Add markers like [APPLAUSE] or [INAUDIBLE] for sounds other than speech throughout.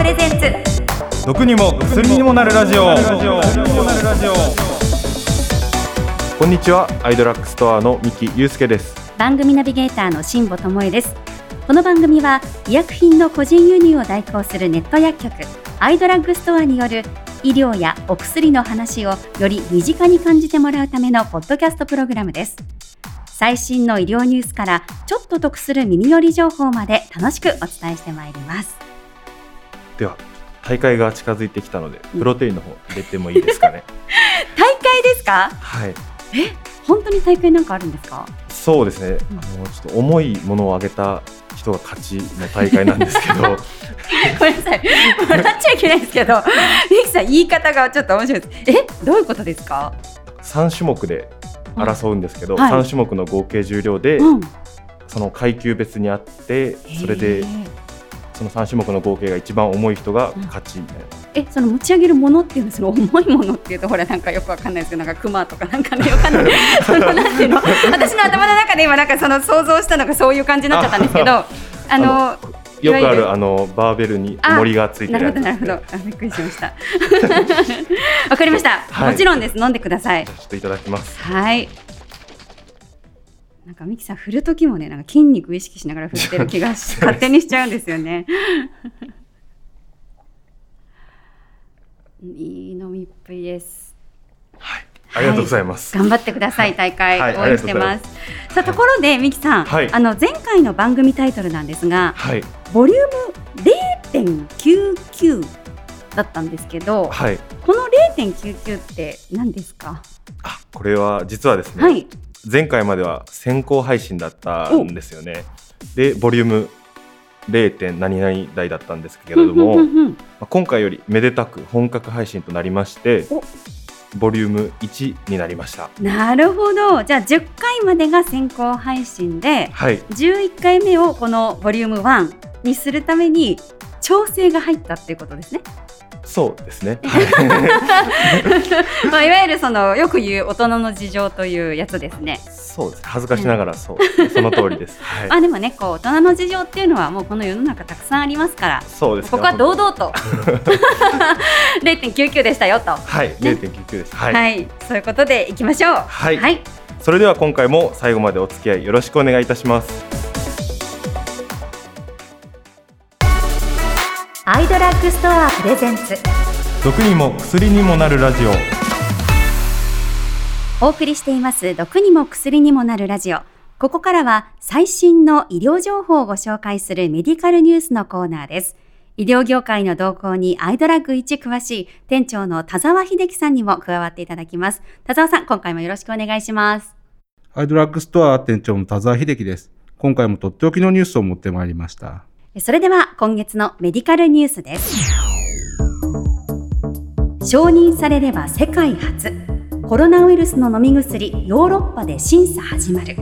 プレゼンツ。毒にも薬にもなるラジオ。こんにちはアイドラッグストアの三木祐介です。番組ナビゲーターの辛坊智恵です。この番組は医薬品の個人輸入を代行するネット薬局アイドラッグストアによる医療やお薬の話をより身近に感じてもらうためのポッドキャストプログラムです。最新の医療ニュースからちょっと得する耳寄り情報まで楽しくお伝えしてまいりますでは大会が近づいてきたのでプロテインの方入れてもいいですかね。[LAUGHS] 大会ですか？はい。え本当に大会なんかあるんですか？そうですね、あのちょっと重いものをあげた人が勝ちの大会なんですけど。[LAUGHS] ごめんなさい。笑っちゃいけないですけどミキさん言い方がちょっと面白いです。えどういうことですか？3種目で争うんですけど、はい。3種目の合計重量で、うん。その階級別にあってそれでその3種目の合計が一番重い人が勝ちみたいな、えその持ち上げるものっていうのその重いものっていうとほらなんかよくわかんないですけどなんかクマとかなんかねわかんない。[LAUGHS] そのなんていうの？私の頭の中で今なんかその想像したのがそういう感じになっちゃったんですけどあのいよくあるるあのバーベルに重りがついてなるるほどやつ。ですねなるほど。あびっくりしました。[LAUGHS] わかりました、はい。もちろんです。飲んでください。ちょっといただきます。はいなんかミキさん振る時もねなんか筋肉意識しながら振ってる気がし [LAUGHS] 勝手にしちゃうんですよね。いい飲みっぷりですありがとうございます、頑張ってください大会、はい。応援してます。さあところでミキさん、はい。あの前回の番組タイトルなんですがはい。ボリューム0.99だったんですけどはい。この0.99って何ですか？あこれは実はですね、はい前回までは先行配信だったんですよね。でボリューム 0. 点何々台だったんですけれども、まあ今回よりめでたく本格配信となりましてお。ボリューム1になりました。なるほど。じゃあ10回までが先行配信ではい。11回目をこのボリューム1にするために調整が入ったっていうことですね、そうですね。[LAUGHS] まあ、いわゆるそのよく言う大人の事情というやつですね。そうです。恥ずかしながらそう、その通りです。はい、まあでもねこう大人の事情っていうのはもうこの世の中たくさんありますから。そうですね。ここは堂々と。[LAUGHS] 0.99でしたよと。はい。0.99です。は、はいい、そういうことでいきましょう。はい。はい、それでは今回も最後までお付き合いよろしくお願いいたしますアイドラッグストアプレゼンツ。毒にも薬にもなるラジオ。お送りしています。毒にも薬にもなるラジオ。ここからは最新の医療情報をご紹介するメディカルニュースのコーナーです。医療業界の動向にアイドラッグ一詳しい店長の田沢秀樹さんにも加わっていただきます。田沢さん今回もよろしくお願いします。アイドラッグストア店長の田沢秀樹です。今回もとっておきのニュースを持ってまいりました。それでは今月のメディカルニュースです。承認されれば世界初。コロナウイルスの飲み薬ヨーロッパで審査始まる。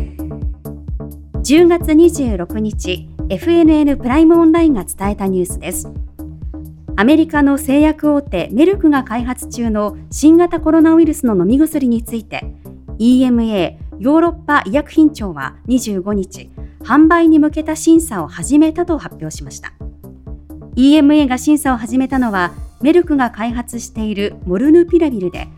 10月26日 FNN プライムオンラインが伝えたニュースです。アメリカの製薬大手メルクが開発中の新型コロナウイルスの飲み薬について EMA ヨーロッパ医薬品庁は25日販売に向けた審査を始めたと発表しました。EMA が審査を始めたのはメルクが開発しているモルヌピラビルで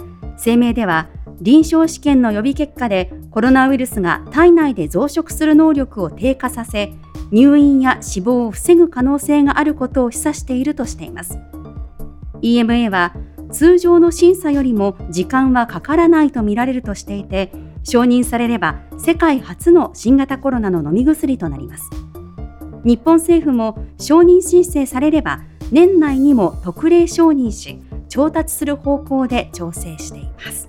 声明では臨床試験の予備結果でコロナウイルスが体内で増殖する能力を低下させ入院や死亡を防ぐ可能性があることを示唆しているとしています。EMA は通常の審査よりも時間はかからないとみられるとしていて承認されれば世界初の新型コロナの飲み薬となります。日本政府も承認申請されれば年内にも特例承認し調達する方向で調整しています。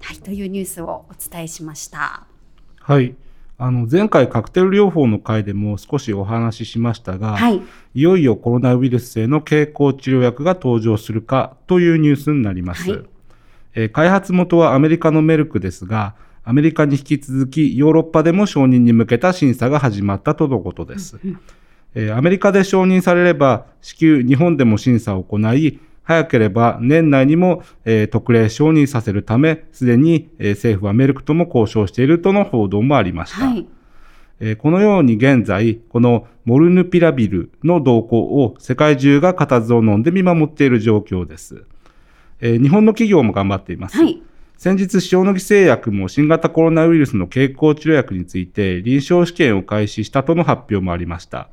はいというニュースをお伝えしました。はい。あの、前回カクテル療法の回でも少しお話ししましたが、はい。いよいよコロナウイルスへの経口治療薬が登場するかというニュースになります。はいえー開発元はアメリカのメルクですが、アメリカに引き続きヨーロッパでも承認に向けた審査が始まったとのことです。えーアメリカで承認されれば、至急日本でも審査を行い、早ければ年内にも、えー特例承認させるため、すでに、えー政府はメルクとも交渉しているとの報道もありました。はいえーこのように現在、このモルヌピラビルの動向を世界中が固唾を飲んで見守っている状況です。えー日本の企業も頑張っています。はい。先日、塩野義製薬も新型コロナウイルスの経口治療薬について臨床試験を開始したとの発表もありました。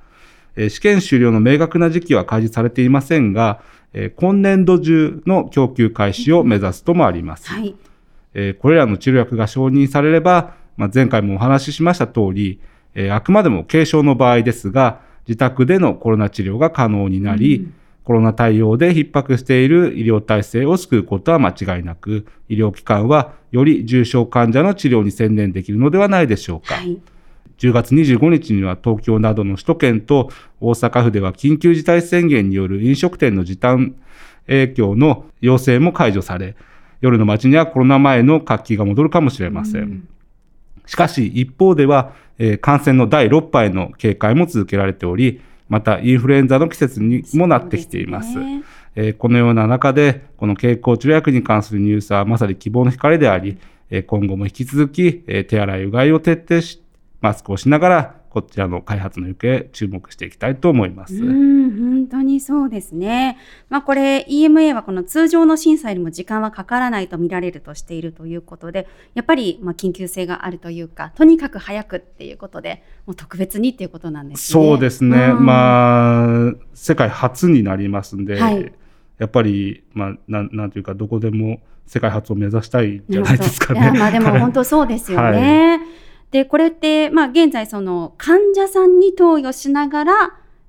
えー試験終了の明確な時期は開示されていませんが、えー今年度中の供給開始を目指すともあります。はい。えーこれらの治療薬が承認されれば、まあ、前回もお話ししました通り、えーあくまでも軽症の場合ですが、自宅でのコロナ治療が可能になり、コロナ対応で逼迫している医療体制を救うことは間違いなく、医療機関はより重症患者の治療に専念できるのではないでしょうか。はい。10月25日には東京などの首都圏と大阪府では緊急事態宣言による飲食店の時短影響の要請も解除され、夜の街にはコロナ前の活気が戻るかもしれません。うんしかし一方では、えー感染の第6波への警戒も続けられており、またインフルエンザの季節にもなってきています。すねえーこのような中で、この経口治療薬に関するニュースはまさに希望の光であり、えー今後も引き続き、えー手洗い、うがいを徹底し、マスクをしながら、こちらの開発の行方、注目していきたいと思います。うん、本当にそうですね。まあこれ EMA はこの通常の審査よりも時間はかからないと見られるとしているということで、やっぱりまあ緊急性があるというか、とにかく早くっていうことで、もう特別にっていうことなんですね。そうですね。うんまあ、世界初になりますんで、はいやっぱり、まあ、なんなんていうか、どこでも世界初を目指したいんじゃないですかね。まあでも本当そうですよね。で、これって、まあ現在その患者さんに投与しながら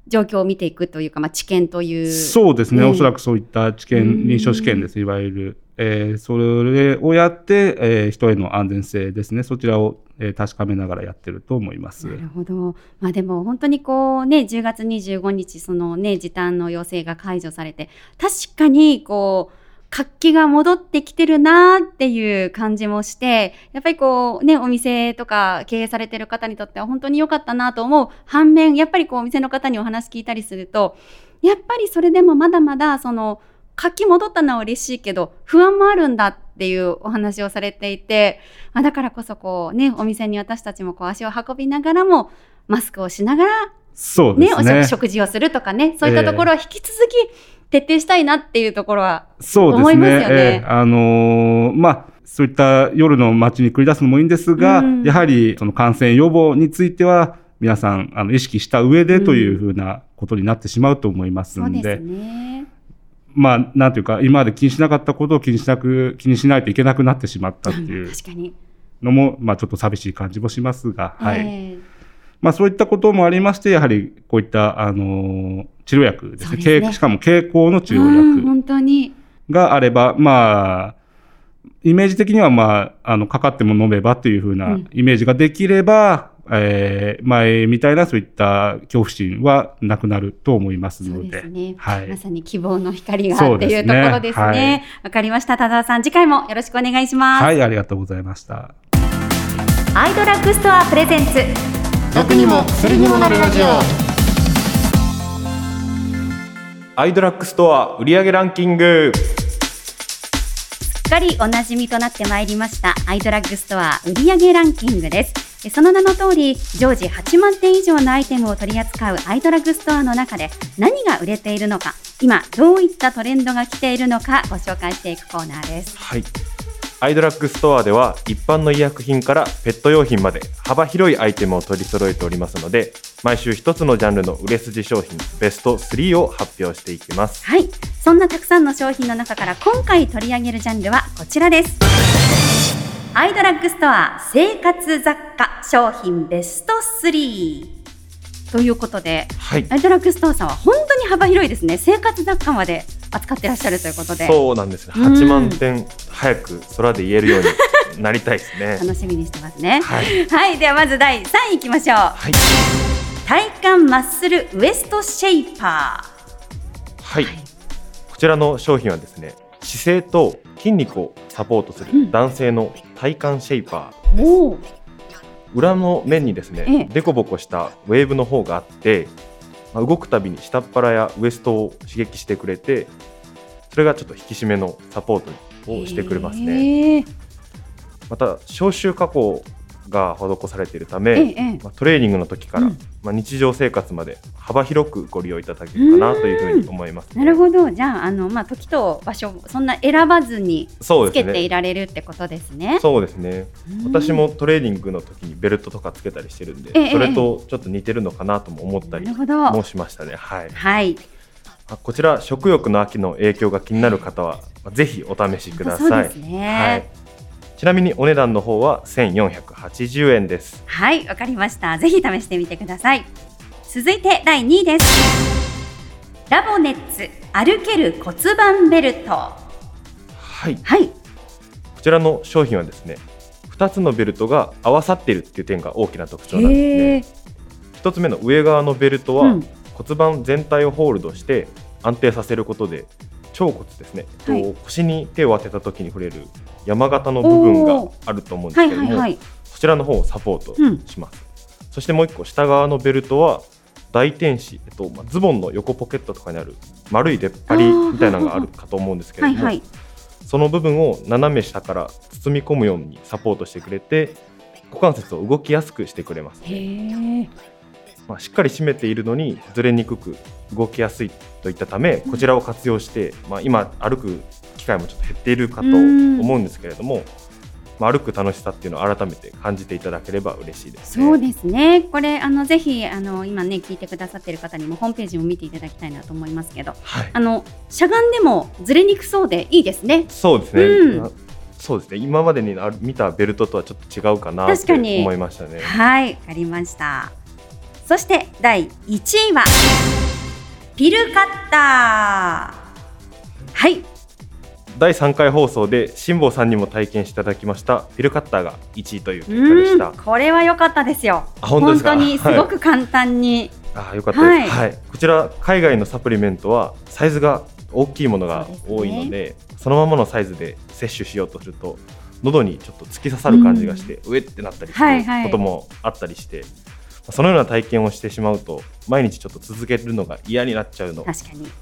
状況を見ていくというか、まあ知見という。そうですね、ええおそらくそういった知うん見、臨床試験です、いわゆる。えーそれをやって、えー人への安全性ですね、そちらを、えー確かめながらやってると思います。なるほど。まあでも本当にこうね、10月25日、そのね、時短の要請が解除されて、確かにこう、活気が戻ってきてるなーっていう感じもして、やっぱりこうね、お店とか経営されてる方にとっては本当に良かったなと思う反面、やっぱりこうお店の方にお話聞いたりすると、やっぱりそれでもまだまだその、活気戻ったのは嬉しいけど、不安もあるんだっていうお話をされていて、まあ、だからこそこうね、お店に私たちもこう足を運びながらも、マスクをしながらね、おそうですね。食食事をするとかね、そういったところは引き続き徹底したいなっていうところは、そうです思いますね。よねえーあのーまあ、そういった夜の街に繰り出すのもいいんですが、うんやはりその感染予防については、皆さんあの意識した上でというふうなことになってしまうと思いますそうんで、ですね。まあ、なんていうか、今まで気にしなかったことを気にしなく、気にしないといけなくなってしまったっていう [LAUGHS] 確かに。のも、まあ、ちょっと寂しい感じもしますが、はい。えまあ、そういったこともありまして、やはりこういった、あのー治療薬ですね。ですね経しかも経口のー治療うん、薬本当に。があれば、まあ、イメージ的には、まあ、あの、かかっても飲めばというふううなんイメージができれば、えー前みたいなそういった恐怖心はなくなると思いますそうので。ね。はいまさに希望の光がっていうところですね。わ、かりました。田沢さん、次回もよろしくお願いします。はい、ありがとうございました。アイドラッグストアプレゼンツ。毒にも薬にもなるラジオ。アイドラッグストア売上ランキング。すっかりおなじみとなってまいりましたアイドラッグストア売上ランキングです。えその名の通り常時8万点以上のアイテムを取り扱うアイドラッグストアの中で何が売れているのか今どういったトレンドが来ているのかご紹介していくコーナーです。はいアイドラッグストアでは一般の医薬品からペット用品まで幅広いアイテムを取り揃えておりますので毎週一つのジャンルの売れ筋商品ベスト3を発表していきます。はい。そんなたくさんの商品の中から今回取り上げるジャンルはこちらです。アイドラッグストア生活雑貨商品ベスト3ということではい。アイドラッグストアさんは本当に幅広いですね。生活雑貨まで扱ってらっしゃるということで、そうなんですねうん。8万点早く空で言えるようになりたいですね。[LAUGHS] 楽しみにしてますね。はい。はい、ではまず第3位いきましょう。はい。体幹マッスルウエストシェイパはい、こちらの商品はですね姿勢と筋肉をサポートすうん。る男性の体幹シェイパーー。おお、裏の面にですね、ええ。デコボコしたウェーブの方があって、まあ動くたびに下っ腹やウエストを刺激してくれてそれがちょっと引き締めのサポートをしてくれますねね。また消臭加工が施されているたえめ、えええまあ、トレーニングの時から、うん。まあ、日常生活まで幅広くご利用いただけるかなというふうに思います、ね、なるほど。じゃああの、まあ、時と場所そんな選ばずにつけていられるってことですね。そうですね。うん。私もトレーニングの時にベルトとかつけたりしてるんで、ええそれとちょっと似てるのかなとも思ったりもしましたね。はい。はい。あこちら食欲の秋の影響が気になる方はまあぜひお試しくだそうさいですね。はい、ちなみにお値段の方は1480円です。はいわかりました。ぜひ試してみてください。続いて第2位です。ラボネッツ歩ける骨盤ベルト。はい。はい。こちらの商品はですね2つのベルトが合わさっているっていう点が大きな特徴なんですね。へえ1つ目の上側のベルトは、うん。骨盤全体をホールドして安定させることで腸骨ですね、はい。腰に手を当てた時に触れる山形の部分があると思うんですはいけれども、はいはいそちらの方をサポートうん。します、そしてもう一個下側のベルトは大天使、えっとまあ、ズボンの横ポケットとかにある丸い出っ張りみたいなのがあるかと思うんですけれども、はいはい。その部分を斜め下から包み込むようにサポートしてくれて股関節を動きやすくしてくれます、へえまあ、しっかり締めているのにずれにくく動きやすいといったためこちらを活用して、まあ、今歩く機会もちょっと減っているかと思うんですけれども、まあ、歩く楽しさっていうのを改めて感じていただければ嬉しいですね。そうですね。これあのぜひあの今ね聞いてくださってる方にもホームページも見ていただきたいなと思いますけど、はいあのしゃがんでもずれにくそうでいいですね。そうですね、うんあそうですね今までに見たベルトとはちょっと違うかなって確かに思いましたね。はい、わかりました。そして第1位はピルカッター。はい、第3回放送で辛坊さんにも体験していただきました。ピルカッターが1位という結果でした。うん。これは良かったですよ。あ本当にすごく簡単に、あーよかったです、はい。はい。こちら海外のサプリメントはサイズが大きいものが多いのでそのままのサイズで摂取しようとすると喉にちょっと突き刺さる感じがして、うえってなったりすはいはい。ることもあったりして、そのような体験をしてしまうと毎日ちょっと続けるのが嫌になっちゃうの。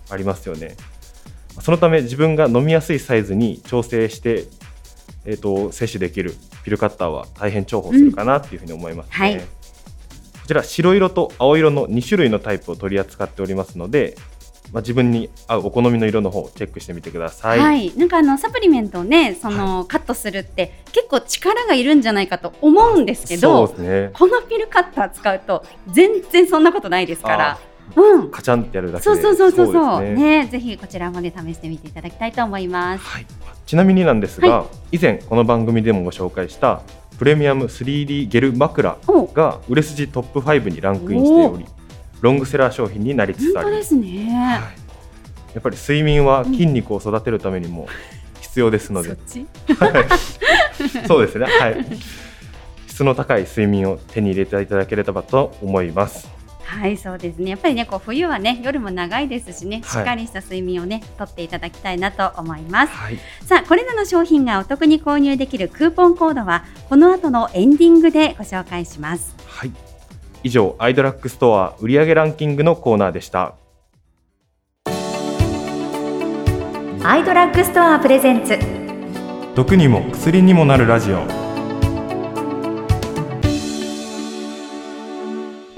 ありますよね。そのため自分が飲みやすいサイズに調整して、えー、と摂取できるピルカッターは大変重宝するかなっていうふうに思いますね。はいこちら白色と青色の2種類のタイプを取り扱っておりますので、まあ、自分に合うお好みの色の方をチェックしてみてください。はい、なんかあのサプリメントをね、その、カットするって結構力がいるんじゃないかと思うんですけど、そうですね。このピルカッター使うと全然そんなことないですから。うん。カチャンってやるだけで。そうそうそうそうそう。ね。ねぜひこちらもね試してみていただきたいと思います。はい、ちなみになんですが、は以前この番組でもご紹介したプレミアム 3D ゲル枕お、が売れ筋トップ5にランクインしておりロングセラー商品になりつつあり本当ですね。はい、やっぱり睡眠は筋肉を育てるためにも必要ですので、そっち？はい。そうですね。はい。質の高い睡眠を手に入れていただければと思いますはい、そうですね。やっぱりね、こう冬はね、夜も長いですしね、しはいっかりした睡眠をね、とっていただきたいなと思います。はいさあ、これらの商品がお得に購入できるクーポンコードは、この後のエンディングでご紹介します。はい以上アイドラッグストア売上ランキングのコーナーでしたアイドラッグストアプレゼンツ。毒にも薬にもなるラジオ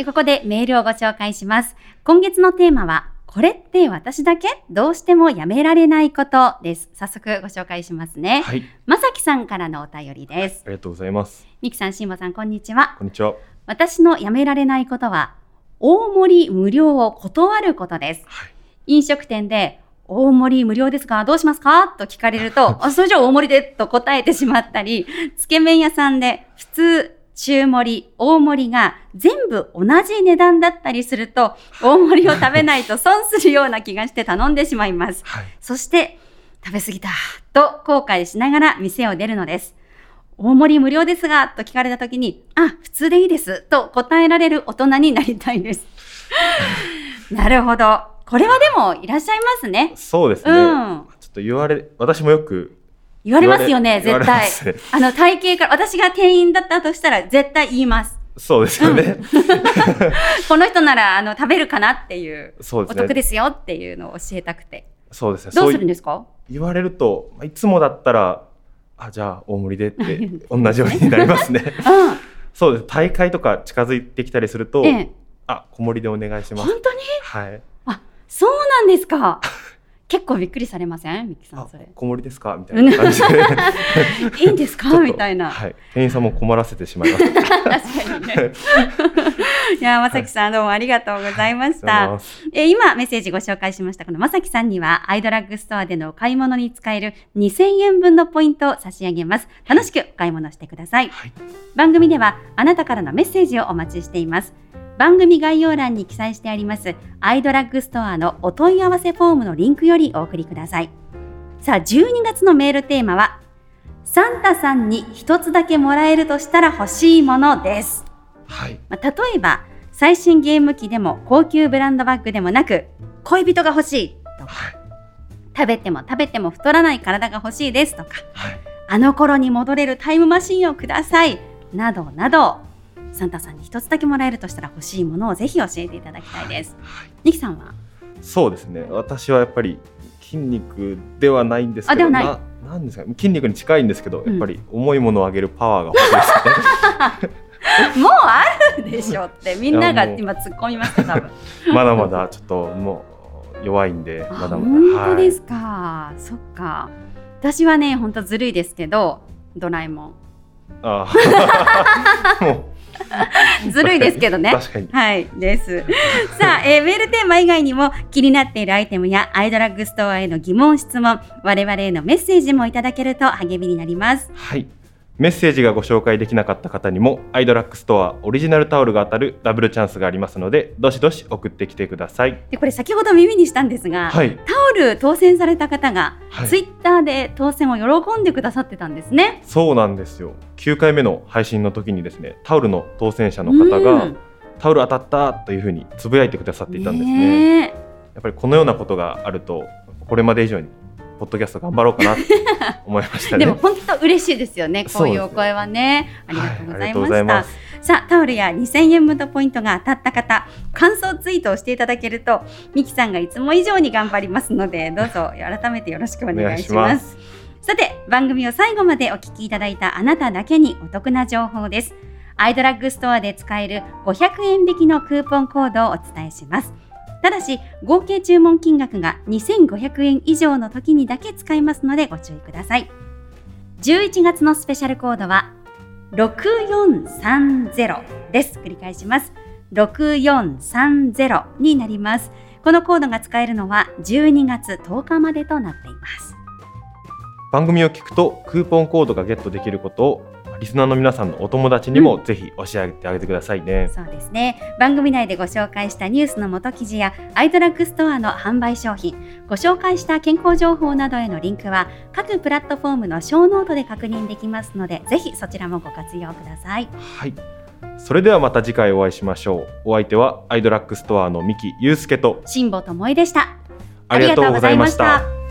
ここでメールをご紹介します。今月のテーマは、これって私だけ？どうしてもやめられないことです。早速ご紹介しますね。はいまさきさんからのお便りです。ありがとうございますみきさん、しんぼさん、こんにちは。こんにちは私のやめられないことは、大盛り無料を断ることです。はい飲食店で、大盛り無料ですかどうしますか？と聞かれると、[LAUGHS] あ、それじゃあ大盛りで？と答えてしまったり、つけ麺屋さんで普通、中盛り、大盛りが全部同じ値段だったりすると、大盛りを食べないと損するような気がして頼んでしまいます。はいそして、食べ過ぎたと後悔しながら店を出るのです。大盛り無料ですがと聞かれたときに、あ、普通でいいですと答えられる大人になりたいです。[LAUGHS] なるほど。これはでもいらっしゃいますね。そうですね、うんちょっと言われ私もよく言われますよね、絶対。あの、体型から、私が店員だったとしたら絶対言います。そうですよね、[LAUGHS] この人なら、あの、食べるかなっていう、そうですね。お得ですよっていうのを教えたくて。そうですね。どうするんですか？言われるとまあいつもだったらあじゃあ大盛りでって同じようになりますね。[LAUGHS] うん。そうです。大会とか近づいてきたりすると、ええ、あ小盛りでお願いしま本す当に？はい。そうなんですか。結構びっくりされません？ミキさあんそれ。小盛りですか？みたいな感じでいいんですか？みたいな。[LAUGHS] はい店員さんも困らせてしまいました [LAUGHS] 確かにね。いや、まさきさんどうもありがとうございました。えー今メッセージご紹介しましたこのまさきさんにはアイドラッグストアでのお買い物に使える2000円分のポイントを差し上げます。楽しくお買い物してください。はい番組ではあなたからのメッセージをお待ちしています。番組概要欄に記載してありますアイドラッグストアのお問い合わせフォームのリンクよりお送りください。さあ、12月のメールテーマはサンタさんに一つだけもらえるとしたら欲しいものです。はいまあ、例えば最新ゲーム機でも高級ブランドバッグでもなく恋人が欲しいとかはい食べても食べても太らない体が欲しいですとかはいあの頃に戻れるタイムマシンをくださいなどなどサンタさんに一つだけもらえるとしたら欲しいものをぜひ教えていただきたいです。ニキさんは？そうですね。私はやっぱり筋肉ではないんですけどあではない。なんですか筋肉に近いんですけど、うん。やっぱり重いものを上げるパワーが欲しいですね。[LAUGHS] もうあるでしょって。みんなが今突っ込みました多分。[LAUGHS] まだまだちょっともう弱いんであまだまだ。本当ですか、そっか。私はね本当ずるいですけどドラえもん。はい、あー。[LAUGHS] も [LAUGHS] ずるいですけどうねはい、です。さあ、えーメールテーマ以外にも気になっているアイテムやアイドラッグストアへの疑問、質問、我々へのメッセージもいただけると励みになります。はいメッセージがご紹介できなかった方にもアイドラックストアオリジナルタオルが当たるダブルチャンスがありますのでどしどし送ってきてください。で、これ先ほど耳にしたんですが、はい、タオル当選された方が、はい。ツイッターで当選を喜んでくださってたんですね。そうなんですよ。9回目の配信の時にですねタオルの当選者の方がうん。タオル当たったというふうにつぶやいてくださっていたんですね。ねやっぱりこのようなことがあるとこれまで以上にポッドキャスト頑張ろうかなと思いましたね。え [LAUGHS] でも本当嬉しいですよね。こういうお声はね。ありがとうございました。ございさあタオルや2000円分のポイントが当たった方感想ツイートをしていただけるとミキさんがいつも以上に頑張りますのでどうぞ改めてよろしくお願いします。ます。さて番組を最後までお聞きいただいたあなただけにお得な情報です。アイドラッグストアで使える500円引きのクーポンコードをお伝えしますただし合計注文金額が2500円以上の時にだけ使えますのでご注意ください11月のスペシャルコードは6430です。繰り返します。6430になります。このコードが使えるのは12月10日までとなっています。番組を聞くとクーポンコードがゲットできることをリスナーの皆さんのお友達にもぜひ教えてあげてくださいね、そうですね。番組内でご紹介したニュースの元記事やアイドラッグストアの販売商品、ご紹介した健康情報などへのリンクは各プラットフォームのショーノートで確認できますので、ぜひそちらもご活用ください。はいそれではまた次回お会いしましょうお相手はアイドラッグストアの三木祐介と辛坊智恵でした。ありがとうございました